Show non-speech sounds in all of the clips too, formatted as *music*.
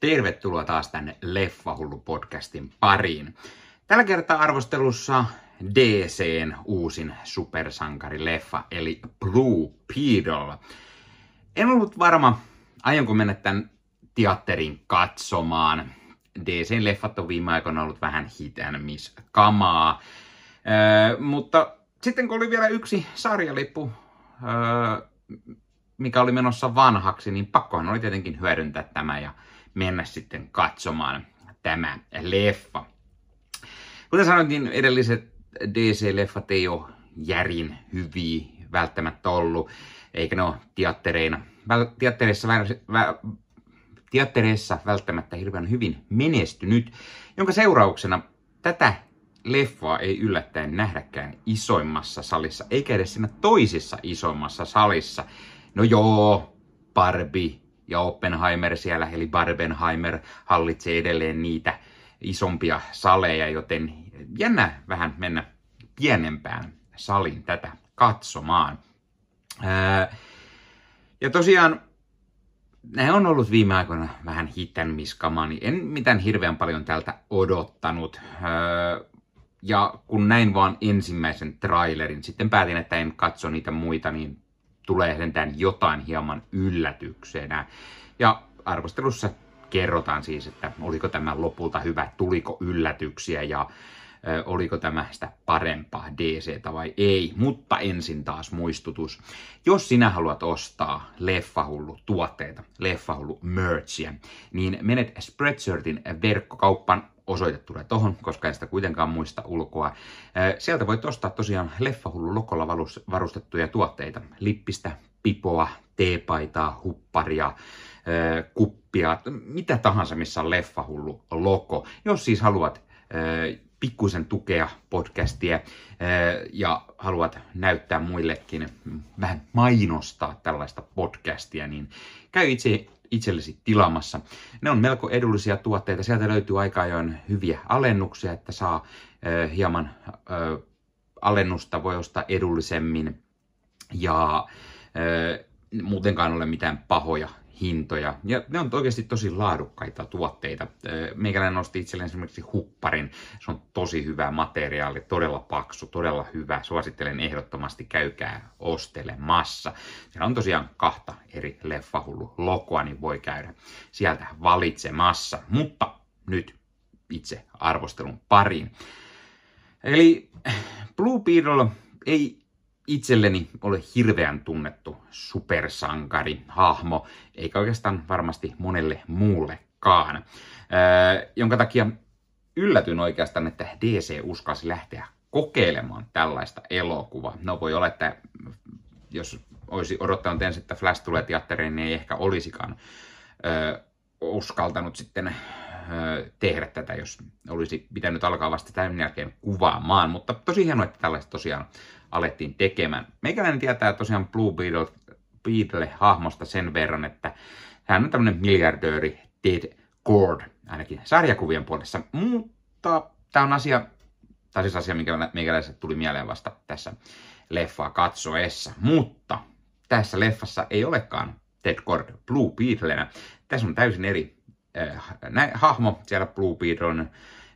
Tervetuloa taas tänne Leffahullu-podcastin pariin. Tällä kertaa arvostelussa DCn uusin supersankarileffa, eli Blue Beetle. En ollut varma, aionko mennä tämän teatterin katsomaan. DCn leffat on viime aikoina ollut vähän hit and miss kamaa. Öö, mutta sitten kun oli vielä yksi sarjalippu, öö, mikä oli menossa vanhaksi, niin pakkohan oli tietenkin hyödyntää tämä ja mennä sitten katsomaan tämä leffa. Kuten sanoin, edelliset DC-leffat ei ole järin hyviä välttämättä ollut, eikä ne ole teattereina, teattereissa, vä, teattereissa välttämättä hirveän hyvin menestynyt, jonka seurauksena tätä leffaa ei yllättäen nähdäkään isoimmassa salissa, eikä edes siinä toisessa isoimmassa salissa. No joo, Barbie ja Oppenheimer siellä, eli Barbenheimer hallitsee edelleen niitä isompia saleja, joten jännä vähän mennä pienempään saliin tätä katsomaan. ja tosiaan ne on ollut viime aikoina vähän hitten miskamaa, niin en mitään hirveän paljon tältä odottanut. ja kun näin vaan ensimmäisen trailerin, sitten päätin, että en katso niitä muita, niin tulee sentään jotain hieman yllätyksenä. Ja arvostelussa kerrotaan siis, että oliko tämä lopulta hyvä, tuliko yllätyksiä ja oliko tämä sitä parempaa DCtä vai ei. Mutta ensin taas muistutus. Jos sinä haluat ostaa Leffahullu tuotteita, Leffahullu merchia, niin menet Spreadshirtin verkkokauppan osoite tulee tohon, koska en sitä kuitenkaan muista ulkoa. Sieltä voit ostaa tosiaan Leffahullu lokolla varustettuja tuotteita. Lippistä, pipoa, teepaitaa, hupparia, kuppia, mitä tahansa, missä on Leffahullu loko. Jos siis haluat pikkuisen tukea podcastia ja haluat näyttää muillekin, vähän mainostaa tällaista podcastia, niin käy itse itsellesi tilaamassa. Ne on melko edullisia tuotteita. Sieltä löytyy aika ajoin hyviä alennuksia, että saa äh, hieman äh, alennusta, voi ostaa edullisemmin ja muutenkaan ole mitään pahoja hintoja. Ja ne on oikeasti tosi laadukkaita tuotteita. Meikäläinen nosti itselleen esimerkiksi hupparin. Se on tosi hyvä materiaali, todella paksu, todella hyvä. Suosittelen ehdottomasti, käykää ostelemassa. Siellä on tosiaan kahta eri leffahullu lokoa, niin voi käydä sieltä valitsemassa. Mutta nyt itse arvostelun pariin. Eli Blue Beetle ei itselleni ole hirveän tunnettu supersankari, hahmo, eikä oikeastaan varmasti monelle muullekaan. Öö, jonka takia yllätyn oikeastaan, että DC uskalsi lähteä kokeilemaan tällaista elokuvaa. No voi olla, että jos olisi odottanut ensin, että Flash tulee teatteriin, niin ei ehkä olisikaan öö, uskaltanut sitten tehdä tätä, jos olisi pitänyt alkaa vasta tämän jälkeen kuvaamaan. Mutta tosi hienoa, että tällaista tosiaan alettiin tekemään. Meikäläinen tietää tosiaan Blue Beetle, Beetle-hahmosta sen verran, että hän on tämmöinen miljardööri Ted Cord, ainakin sarjakuvien puolessa. Mutta tämä on asia, tai siis asia, mikä meikäläiset tuli mieleen vasta tässä leffaa katsoessa. Mutta tässä leffassa ei olekaan Ted Cord Blue Beetlenä. Tässä on täysin eri äh, hahmo siellä Blue Beetlen,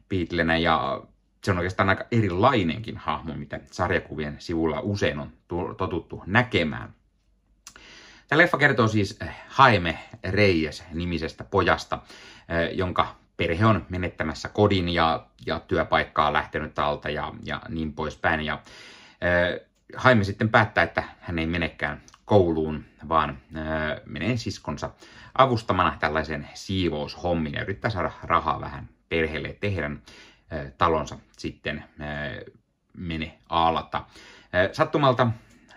Beetlenä ja se on oikeastaan aika erilainenkin hahmo, mitä sarjakuvien sivulla usein on totuttu näkemään. Tämä leffa kertoo siis eh, Jaime Reyes nimisestä pojasta, eh, jonka perhe on menettämässä kodin ja, ja työpaikkaa lähtenyt alta ja, ja niin poispäin. Ja, Jaime sitten päättää, että hän ei menekään kouluun, vaan äh, menee siskonsa avustamana tällaisen siivoushommin ja yrittää saada rahaa vähän perheelle tehdä talonsa sitten mene alta. Sattumalta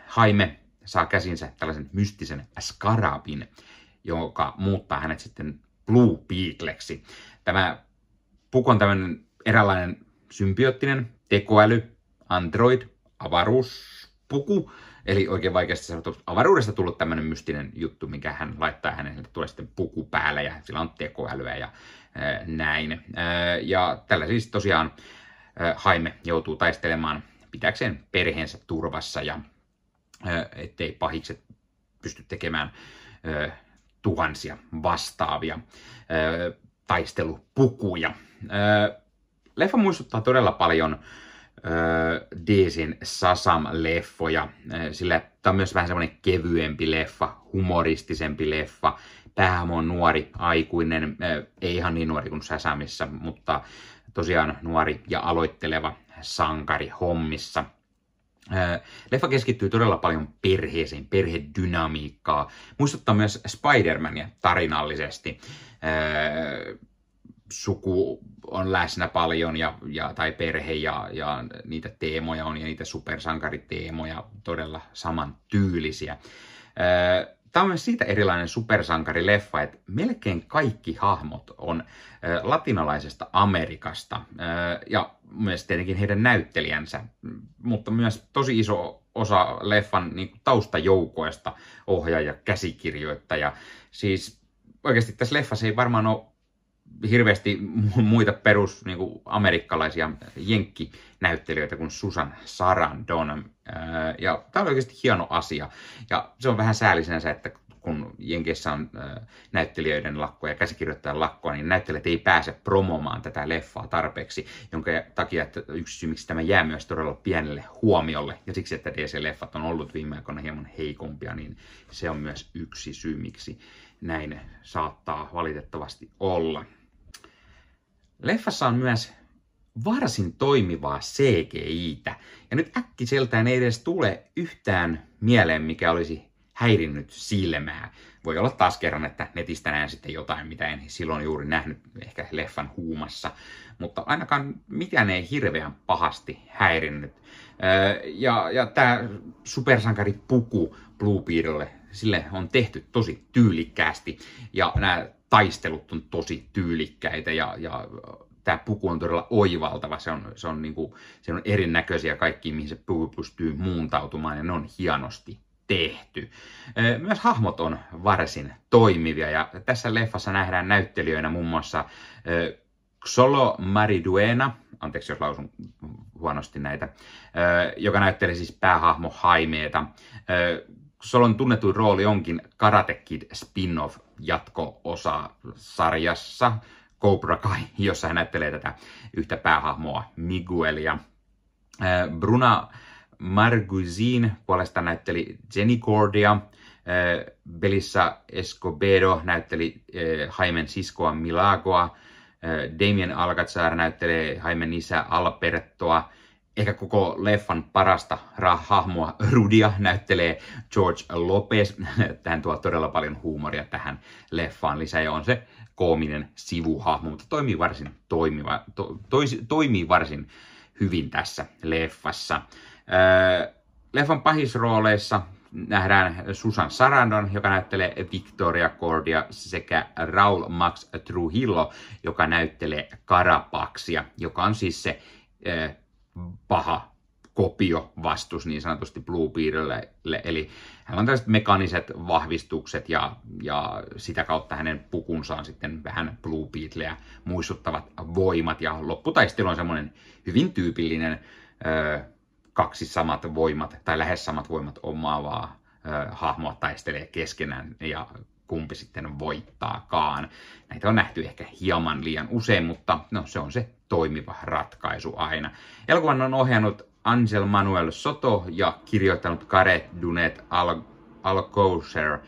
Haime saa käsinsä tällaisen mystisen skarabin, joka muuttaa hänet sitten Blue Beetleksi. Tämä puku on tämmöinen eräänlainen symbioottinen tekoäly, android, avaruuspuku, eli oikein vaikeasti sanottu avaruudesta tullut tämmöinen mystinen juttu, mikä hän laittaa hänelle, tulee sitten puku päälle ja sillä on tekoälyä ja näin. Ja tällä siis tosiaan Haime joutuu taistelemaan pitääkseen perheensä turvassa ja ettei pahikset pysty tekemään tuhansia vastaavia taistelupukuja. Leffa muistuttaa todella paljon Deesin Sasam-leffoja, sillä tämä on myös vähän semmoinen kevyempi leffa, humoristisempi leffa. Päähahmo on nuori, aikuinen, ei ihan niin nuori kuin Sasamissa, mutta tosiaan nuori ja aloitteleva sankari hommissa. Leffa keskittyy todella paljon perheeseen, perhedynamiikkaa. Muistuttaa myös Spider-Mania tarinallisesti suku on läsnä paljon ja, ja, tai perhe ja, ja niitä teemoja on ja niitä supersankariteemoja todella samantyylisiä. Tämä on myös siitä erilainen supersankarileffa, että melkein kaikki hahmot on latinalaisesta Amerikasta ja myös tietenkin heidän näyttelijänsä, mutta myös tosi iso osa leffan niin taustajoukoista, ohjaaja, käsikirjoittaja. Siis oikeasti tässä leffassa ei varmaan ole hirveästi muita perus niin kuin amerikkalaisia jenkkinäyttelijöitä kuin Susan Sarandon. Ja tämä on oikeasti hieno asia. Ja se on vähän säällisenä että kun Jenkeissä on näyttelijöiden lakkoa ja käsikirjoittajan lakkoa, niin näyttelijät ei pääse promomaan tätä leffaa tarpeeksi, jonka takia että yksi syy, miksi tämä jää myös todella pienelle huomiolle, ja siksi, että DC-leffat on ollut viime aikoina hieman heikompia, niin se on myös yksi syy, miksi näin saattaa valitettavasti olla. Leffassa on myös varsin toimivaa CGI-tä, ja nyt äkkiseltään ei edes tule yhtään mieleen, mikä olisi häirinnyt silmää. Voi olla taas kerran, että netistä näen sitten jotain, mitä en silloin juuri nähnyt ehkä leffan huumassa, mutta ainakaan mikään ei hirveän pahasti häirinnyt. Ja, ja tämä supersankari puku Bluebeardille, sille on tehty tosi tyylikkäästi, ja nämä taistelut on tosi tyylikkäitä ja, ja tämä puku on todella oivaltava. Se on, se on, niin kuin, se on erinäköisiä kaikki, mihin se puku pystyy muuntautumaan ja ne on hienosti tehty. Myös hahmot on varsin toimivia ja tässä leffassa nähdään näyttelijöinä muun muassa Xolo Mariduena, anteeksi jos lausun huonosti näitä, joka näytteli siis päähahmo Haimeeta. Solon tunnetuin rooli onkin Karate Kid spin-off jatko-osa sarjassa Cobra Kai, jossa hän näyttelee tätä yhtä päähahmoa Miguelia. Bruna Marguzin puolesta näytteli Jenny Cordia. Belissa Escobedo näytteli Haimen siskoa Milagoa. Damien Alcazar näyttelee Haimen isä Albertoa ehkä koko leffan parasta hahmoa Rudia näyttelee George Lopez. *laughs* Tähän tuo todella paljon huumoria tähän leffaan lisää ja on se koominen sivuhahmo, mutta toimii varsin, toimiva, to, tois, toimii varsin hyvin tässä leffassa. Öö, leffan pahisrooleissa nähdään Susan Sarandon, joka näyttelee Victoria Cordia, sekä Raul Max Trujillo, joka näyttelee Karapaksia, joka on siis se öö, paha kopio vastus niin sanotusti Bluebeardille, eli hän on tällaiset mekaniset vahvistukset ja, ja sitä kautta hänen pukunsa on sitten vähän Bluebeardleä muistuttavat voimat. Ja lopputaistelu on semmoinen hyvin tyypillinen ö, kaksi samat voimat tai lähes samat voimat omaavaa ö, hahmoa taistelee keskenään. Ja kumpi sitten voittaakaan. Näitä on nähty ehkä hieman liian usein, mutta no, se on se toimiva ratkaisu aina. Elokuvan on ohjannut Angel Manuel Soto ja kirjoittanut Karet Dunet Al- Alcocer.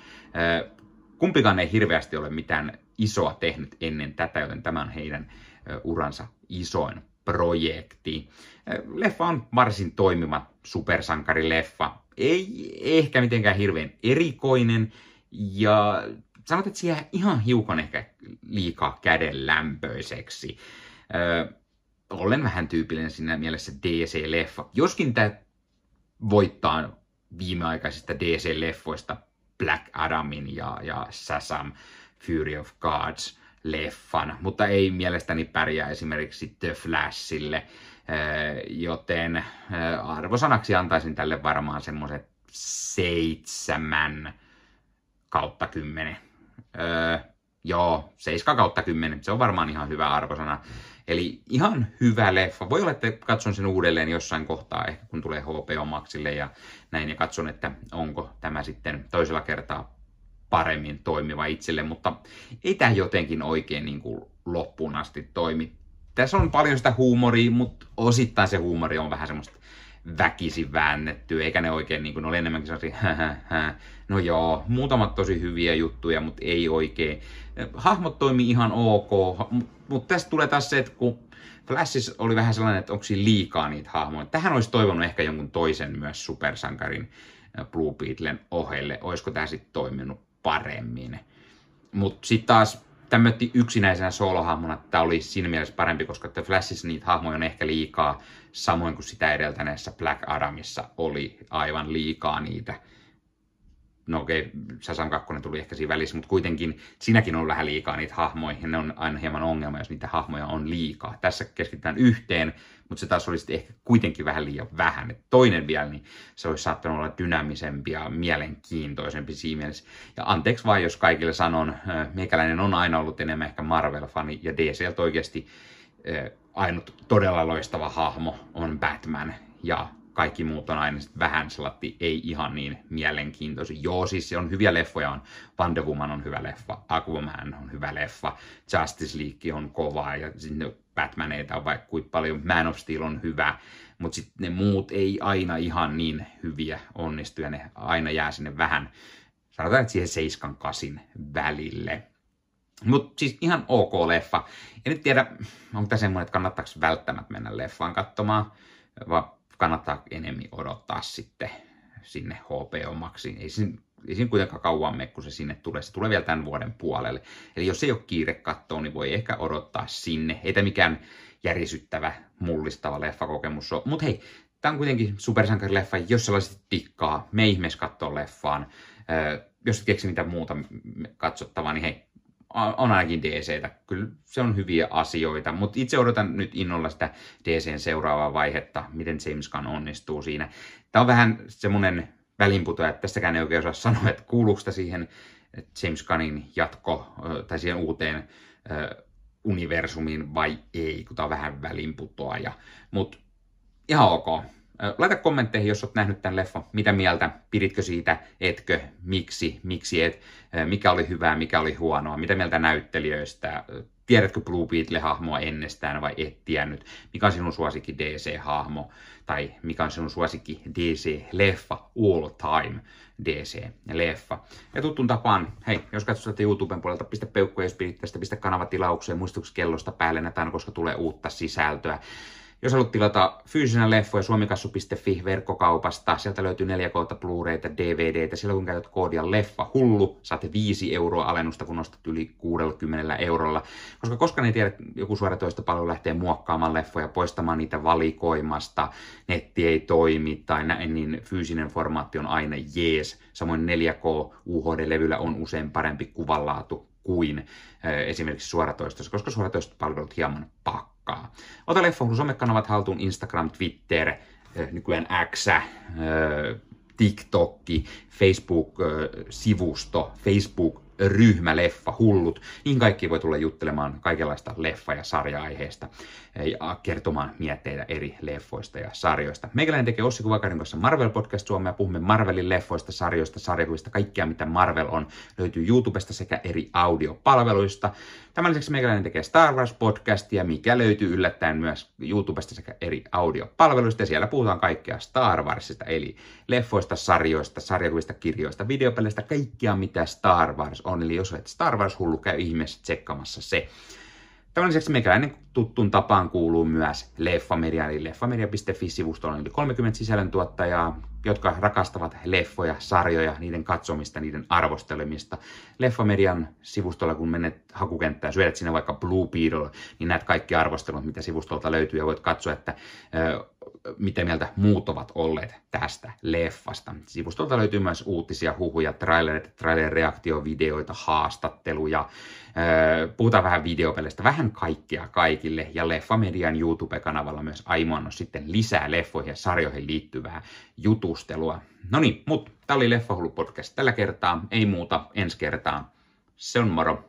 Kumpikaan ei hirveästi ole mitään isoa tehnyt ennen tätä, joten tämä on heidän uransa isoin projekti. Leffa on varsin toimiva supersankarileffa. Ei ehkä mitenkään hirveän erikoinen, ja sanot, että siihen ihan hiukan ehkä liikaa kädenlämpöiseksi. Öö, olen vähän tyypillinen siinä mielessä DC-leffa. Joskin tämä voittaa viimeaikaisista DC-leffoista Black Adamin ja, ja Sasam Fury of Gods leffan, mutta ei mielestäni pärjää esimerkiksi The Flashille, joten arvosanaksi antaisin tälle varmaan semmoiset seitsemän kautta 10. Öö, joo, 7 kautta 10, se on varmaan ihan hyvä arvosana. Eli ihan hyvä leffa. Voi olla, että katson sen uudelleen jossain kohtaa, ehkä kun tulee HBO Maxille ja näin, ja katson, että onko tämä sitten toisella kertaa paremmin toimiva itselle, mutta ei tämä jotenkin oikein niin kuin loppuun asti toimi. Tässä on paljon sitä huumoria, mutta osittain se huumori on vähän semmoista väkisin väännetty, eikä ne oikein, niin kuin, ne oli enemmänkin sellaisia, no joo, muutamat tosi hyviä juttuja, mutta ei oikein. Hahmot toimii ihan ok, mutta tästä tulee taas se, että kun Flashissa oli vähän sellainen, että onko siinä liikaa niitä hahmoja. Tähän olisi toivonut ehkä jonkun toisen myös supersankarin Blue Beetlen ohelle. Olisiko tämä sitten toiminut paremmin? Mutta sitten taas tämmötti yksinäisenä soolohahmona, että tämä oli siinä mielessä parempi, koska että Flashissa niitä hahmoja on ehkä liikaa, samoin kuin sitä edeltäneessä Black Adamissa oli aivan liikaa niitä no okei, okay, Sasan 2 tuli ehkä siinä välissä, mutta kuitenkin siinäkin on vähän liikaa niitä hahmoja, ja ne on aina hieman ongelma, jos niitä hahmoja on liikaa. Tässä keskitytään yhteen, mutta se taas olisi ehkä kuitenkin vähän liian vähän. Et toinen vielä, niin se olisi saattanut olla dynaamisempi ja mielenkiintoisempi siinä mielessä. Ja anteeksi vain, jos kaikille sanon, meikäläinen on aina ollut enemmän ehkä Marvel-fani, ja DCltä oikeasti ainut todella loistava hahmo on Batman, ja kaikki muut on aina vähän sellatti, ei ihan niin mielenkiintoisia. Joo, siis se on hyviä leffoja, on Wonder Woman on hyvä leffa, Aquaman on hyvä leffa, Justice League on kova ja Batmaneita on vaikka kuinka paljon, Man of Steel on hyvä, mutta sitten ne muut ei aina ihan niin hyviä onnistu ja ne aina jää sinne vähän, sanotaan, että siihen seiskan kasin välille. Mutta siis ihan ok leffa. En nyt tiedä, onko tämä semmoinen, että kannattaako välttämättä mennä leffaan katsomaan, vaan kannattaa enemmän odottaa sitten sinne HBO-maksiin. Ei siinä, ei siinä kuitenkaan kauan mene, kun se sinne tulee. Se tulee vielä tämän vuoden puolelle. Eli jos ei ole kiire katsoa, niin voi ehkä odottaa sinne. Ei tämä mikään järisyttävä, mullistava leffakokemus ole. Mutta hei, tämä on kuitenkin supersankarileffa, jos sellaiset tikkaa, me ihmeessä katsoa leffaan. jos et keksi mitään muuta katsottavaa, niin hei, on ainakin DCtä. Kyllä se on hyviä asioita, mutta itse odotan nyt innolla sitä DCn seuraavaa vaihetta, miten James Gunn onnistuu siinä. Tämä on vähän semmoinen välinputoja, että tästäkään ei oikein osaa sanoa, että kuuluuko siihen James Gunnin jatko tai siihen uuteen universumiin vai ei, kun tämä on vähän välinputoaja. Mutta ihan ok. Laita kommentteihin, jos olet nähnyt tämän leffan. Mitä mieltä? Piditkö siitä? Etkö? Miksi? Miksi et? Mikä oli hyvää? Mikä oli huonoa? Mitä mieltä näyttelijöistä? Tiedätkö Blue Beetle-hahmoa ennestään vai et tiennyt? Mikä on sinun suosikki DC-hahmo? Tai mikä on sinun suosikki DC-leffa? All time DC-leffa. Ja tuttuun tapaan, hei, jos katsot YouTuben puolelta, pistä peukkuja, jos pistä kanavatilaukseen, muistuksi kellosta päälle, näitä koska tulee uutta sisältöä. Jos haluat tilata fyysisenä leffoja suomikassu.fi verkkokaupasta, sieltä löytyy 4K Blu-rayta, DVDtä. Silloin kun käytät koodia leffa hullu, saatte 5 euroa alennusta, kun nostat yli 60 eurolla. Koska koskaan ei tiedä, joku palvelu lähtee muokkaamaan leffoja, poistamaan niitä valikoimasta, netti ei toimi tai näin, niin fyysinen formaatti on aina jees. Samoin 4K UHD-levyllä on usein parempi kuvanlaatu kuin esimerkiksi suoratoistossa, koska suoratoistopalvelut hieman pakkaa. Ota Leffohullu somekanavat haltuun Instagram, Twitter, nykyään X, TikTok, Facebook-sivusto, Facebook ryhmä Leffa Hullut. Niin kaikki voi tulla juttelemaan kaikenlaista leffa- ja sarja-aiheesta ja kertomaan mietteitä eri leffoista ja sarjoista. Meikäläinen tekee Ossi Kuvakarin kanssa Marvel Podcast Suomea. Puhumme Marvelin leffoista, sarjoista, sarjakuvista, kaikkea mitä Marvel on. Löytyy YouTubesta sekä eri audiopalveluista. Tämän lisäksi meikäläinen tekee Star Wars podcastia, mikä löytyy yllättäen myös YouTubesta sekä eri audiopalveluista. Ja siellä puhutaan kaikkea Star Warsista, eli leffoista, sarjoista, sarjakuvista, kirjoista, videopeleistä, kaikkia mitä Star Wars on. Eli jos olet Star Wars-hullu, käy ihmeessä tsekkaamassa se. Tämän lisäksi meikäläinen tuttun tapaan kuuluu myös Leffamedia, eli leffamedia.fi-sivustolla on yli 30 sisällöntuottajaa, jotka rakastavat leffoja, sarjoja, niiden katsomista, niiden arvostelemista. Leffamedian sivustolla, kun menet hakukenttään, syödät sinne vaikka Blue Beetle, niin näet kaikki arvostelut, mitä sivustolta löytyy, ja voit katsoa, että ö, mitä mieltä muut ovat olleet tästä leffasta. Sivustolta löytyy myös uutisia, huhuja, trailereita, trailer-reaktiovideoita, haastatteluja, puhutaan vähän videopeleistä, vähän kaikkea kaikille, ja Leffamedian YouTube-kanavalla myös aimonnos sitten lisää leffoihin ja sarjoihin liittyvää jutustelua. No niin, mutta tämä oli Leffahullu podcast tällä kertaa, ei muuta ensi kertaa. Se on moro.